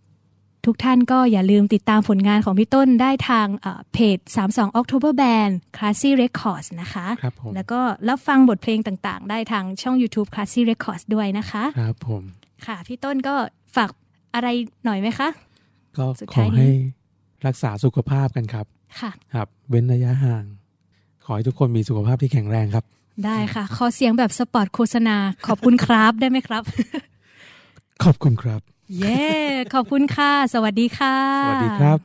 ทุกท่านก็อย่าลืมติดตามผลงานของพี่ต้นได้ทางเอ่อเพจ 32 October Band Classy Records นะคะครับผมแล้วก็รับฟังบทเพลงต่างๆ ได้ทางช่อง YouTube Classy Records ด้วยนะคะ ครับผมค่ะ พี่ต้นก็ฝากอะไรหน่อยไหมคะ ก็สุดขอท้ายนี้ให้รักษาสุขภาพกันครับ ค่ะ ครับ เว้นระยะห่าง ขอให้ทุกคนมีสุขภาพที่แข็งแรงครับ ได้ค่ะ ขอเสียงแบบสปอตโฆษณา ขอบคุณครับได้ไหมครับ ขอบคุณครับ เย้ขอบคุณค่ะ สวัสดีค่ะ สวัสดีครับ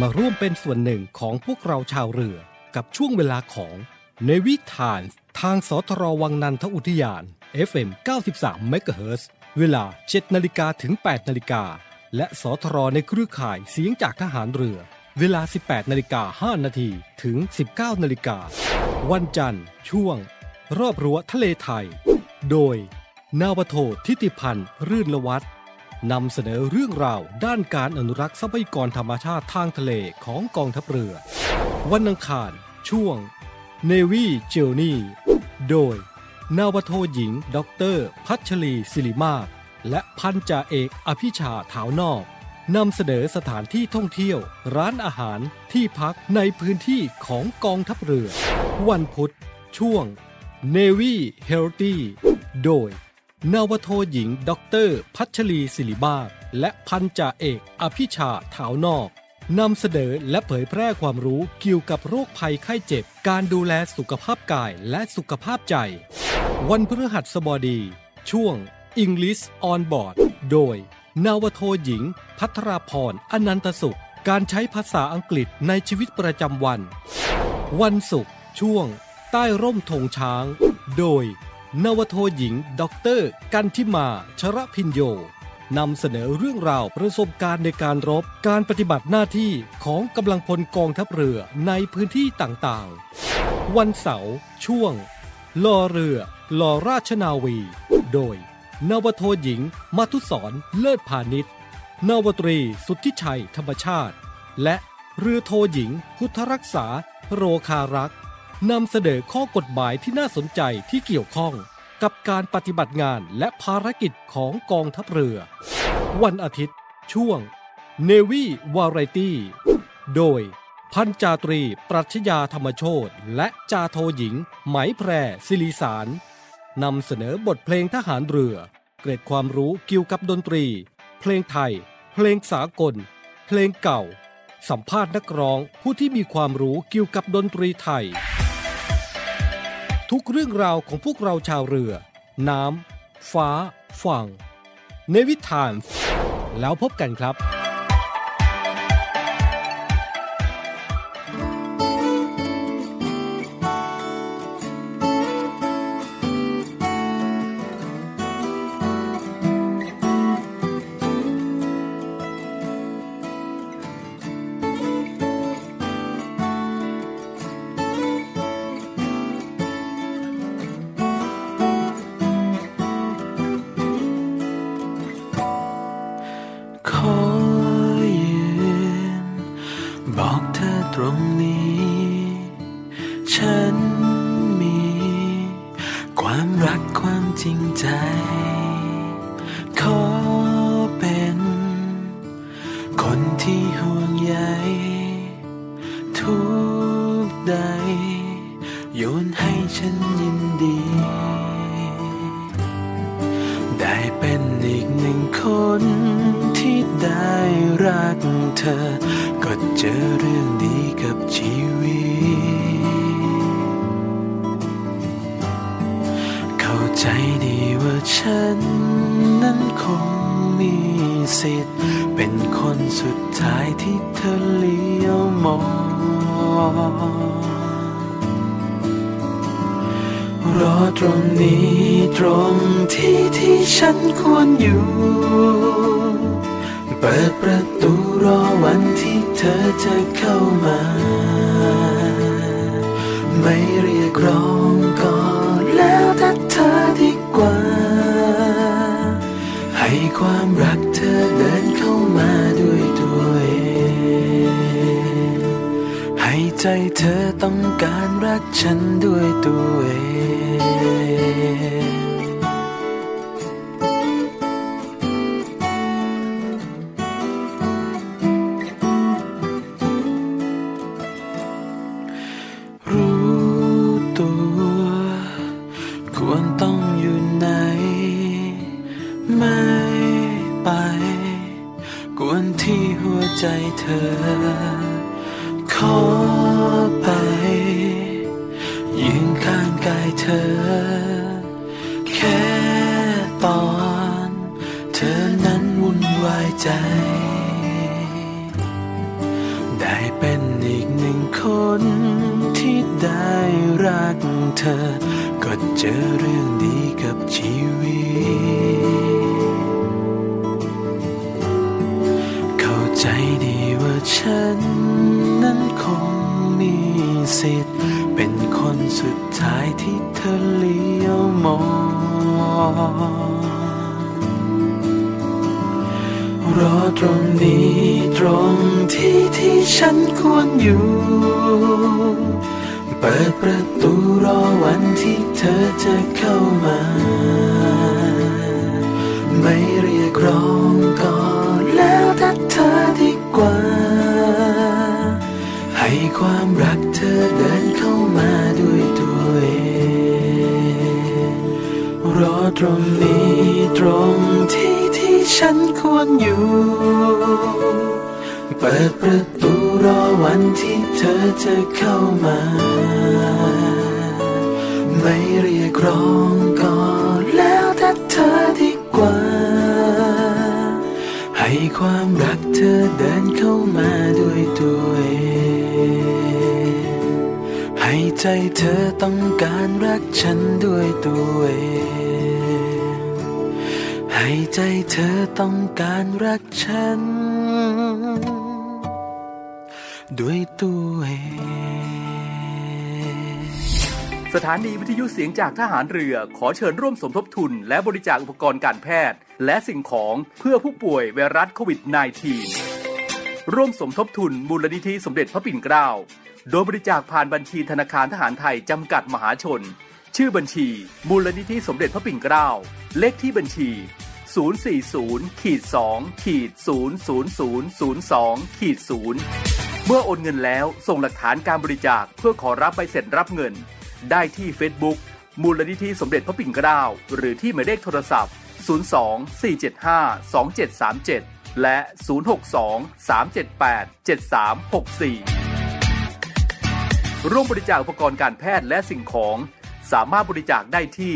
มาร่วมเป็นส่วนหนึ่งของพวกเราชาวเรือกับช่วงเวลาของในวิถานทางสทรวังนันทอุทยาน FM 93 MHz เวลา 7 นาฬิกาถึง 8 นาฬิกา และสทรในเครือข่ายเสียงจากทหารเรือ เวลา 18 นาฬิกา 5 นาทีถึง 19 นาฬิกา วันจันทร์ ช่วง รอบรั้วทะเลไทย โดย นาวโททิติพันธ์ รื่นละวัฒน์นำเสนอเรื่องราวด้านการอนุรักษ์ทรัพยากรธรรมชาติทางทะเลของกองทัพเรือ วันอังคาร ช่วง Navy Journey โดย นาวาโทหญิง ดร พัชรีศิริมาศและพันจ่าเอกอภิชาถาวนอก นำเสนอสถานที่ท่องเที่ยว ร้านอาหารที่พักในพื้นที่ของกองทัพเรือ วันพุธ ช่วง Navy Healthy โดย นาวาโทหญิงด็อกเตอร์พัชรีศิริมาศและพันจ่าเอกอภิชาถาวนอกนำเสนอและเผยแพร่ความรู้เกี่ยวกับโรคภัยไข้เจ็บ การดูแลสุขภาพกายและสุขภาพใจ วันพฤหัสบดี ช่วง English on Board โดย นาวโทหญิง พัทราพรอนันตสุข การใช้ภาษาอังกฤษในชีวิตประจำวัน วันศุกร์ช่วง ใต้ร่มธงช้าง โดย นาวาโทหญิงด็อกเตอร์กันทิมาชระพินโยนำเสนอเรื่องราวประสบการณ์ในการรบการปฏิบัติหน้าที่ของกำลังพลกองทัพเรือในพื้นที่ต่างๆ วันเสาร์ช่วงลอเรือลอราชนาวี โดย นาวาโทหญิงมัทุศรเลิศพาณิชย์นาวาตรี สุทธิชัยธรรมชาติ และเรือโทหญิง พุทธรักษา โรคารักษ์นำเสนอข้อกฎหมายที่น่าสนใจที่เกี่ยวข้องกับการปฏิบัติงานและภารกิจของกองทัพเรือ วันอาทิตย์ ช่วง Navy Variety โดย พันจาตรี ปรัชญาธรรมโชตและจาโทหญิง ไหมแพรศิริสาร นำเสนอบทเพลงทหารเรือ เกร็ดความรู้เกี่ยวกับดนตรี เพลงไทย เพลงสากล เพลงเก่า สัมภาษณ์นักร้องผู้ที่มีความรู้เกี่ยวกับดนตรีไทย ทุกเรื่องราวของพวกเราชาวเรือ น้ำฟ้า ฝั่งในวิถาน แล้วพบกันครับ การรักฉันด้วยตัวเอง ให้ใจเธอต้องการรักฉันด้วยตัวเองให้ใจเธอต้องการรักฉัน ด้วยตัวเองสถานีวิทยุเสียงจากทหารเรือขอเชิญร่วมสมทบทุน และบริจาคอุปกรณ์การแพทย์ และสิ่งของเพื่อผู้ป่วยไวรัสโควิด -19 ร่วมสมทบทุนมูลนิธิสมเด็จพระปิ่นเกล้า โดยบริจาคผ่านบัญชีธนาคารทหารไทยจำกัดมหาชน ชื่อบัญชี มูลนิธิสมเด็จพระปิ่นเกล้า เลขที่บัญชี 040ขีด2ขีด00002ขีด0เมื่อโอนเงินแล้วส่งหลักฐานการบริจาคเพื่อขอรับใบเสร็จรับเงิน ได้ที่ Facebook มูลนิธิสมเด็จพระปิ่นเกล้า หรือที่หมายเลขโทรศัพท์ 02 475 2737 และ 062 378 7364 ร่วมบริจาคอุปกรณ์การแพทย์และสิ่งของ สามารถบริจาคได้ที่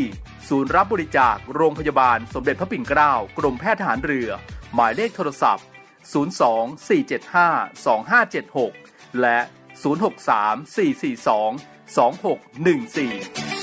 ศูนย์รับบริจาคโรงพยาบาลสมเด็จพระปิ่นเกล้ากรมแพทย์ทหารเรือ หมายเลขโทรศัพท์ 02 475 2576 และ 063 442 2614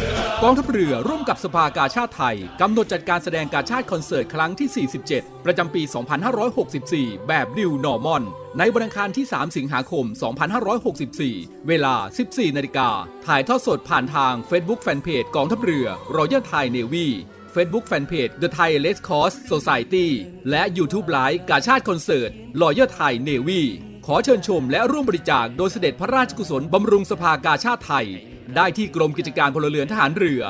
กองทัพเรือร่วมกับสภากาชาดไทย กำหนดจัดการแสดงการชาติคอนเสิร์ตครั้งที่ 47 ประจำปี 2564 แบบ new normal ในวันอังคารที่ 3 สิงหาคม 2564 เวลา 14 นาฬิกา ถ่ายทอดสดผ่านทาง Facebook Fanpage กองทัพเรือ Royal Thai Navy Facebook Fanpage The Thai Red Cross Society และ YouTube Live กาชาติคอนเสิร์ต Royal Thai Navy ขอเชิญชมและร่วมบริจาคโดยเสด็จพระราชกุศลบำรุงสภากาชาติไทย ได้ที่กรมกิจการพลเรือนทหารเรือ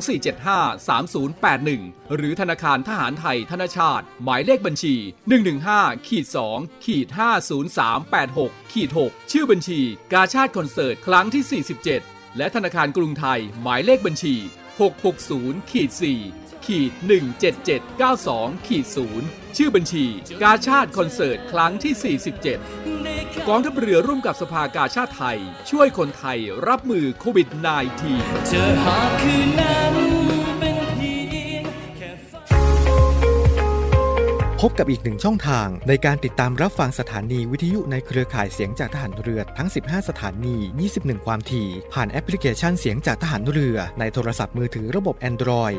024753081 หรือธนาคารทหารไทยธนชาติ หมายเลขบัญชี 115ขีด2ขีด50386ขีด6ชื่อบัญชี กาชาติคอนเสิร์ต ครั้งที่ 47 และธนาคารกรุงไทย หมายเลขบัญชี 660ขีด4 ขีด17792ขีด0ชื่อบัญชี กาชาติคอนเสิร์ตครั้งที่ 47 กองทัพเรือร่วมกับสภากาชาติไทย ช่วยคนไทยรับมือโควิด -19 เจอหาคืนนั้นเป็นเพียงแค่พบกับอีกหนึ่งช่องทางในการติดตามรับฟังสถานีวิทยุในเครือข่ายเสียงจากทหารเรือทั้ง 15 สถานี 21 ความถี่ ผ่านแอปพลิเคชันเสียงจากทหารเรือในโทรศัพท์มือถือระบบ Android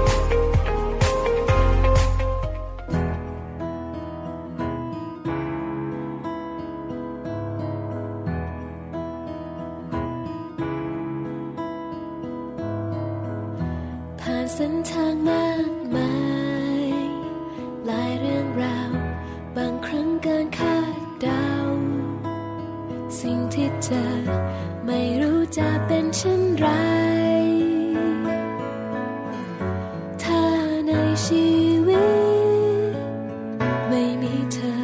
ไม่รู้จะเป็นเช่นไรถ้าในชีวิต ไม่มีเธอ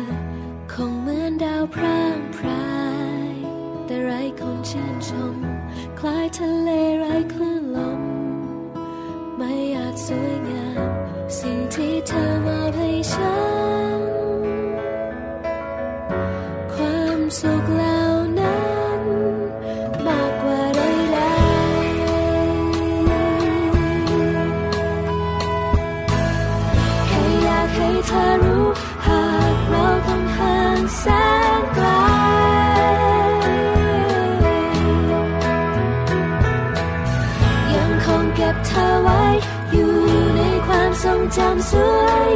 คงเหมือนดาวพร่างพราย แต่ไรคนชื่นชม คล้ายทะเลไร้คลื่นลม ไม่อาจสวยงาม สิ่งที่เธอ คว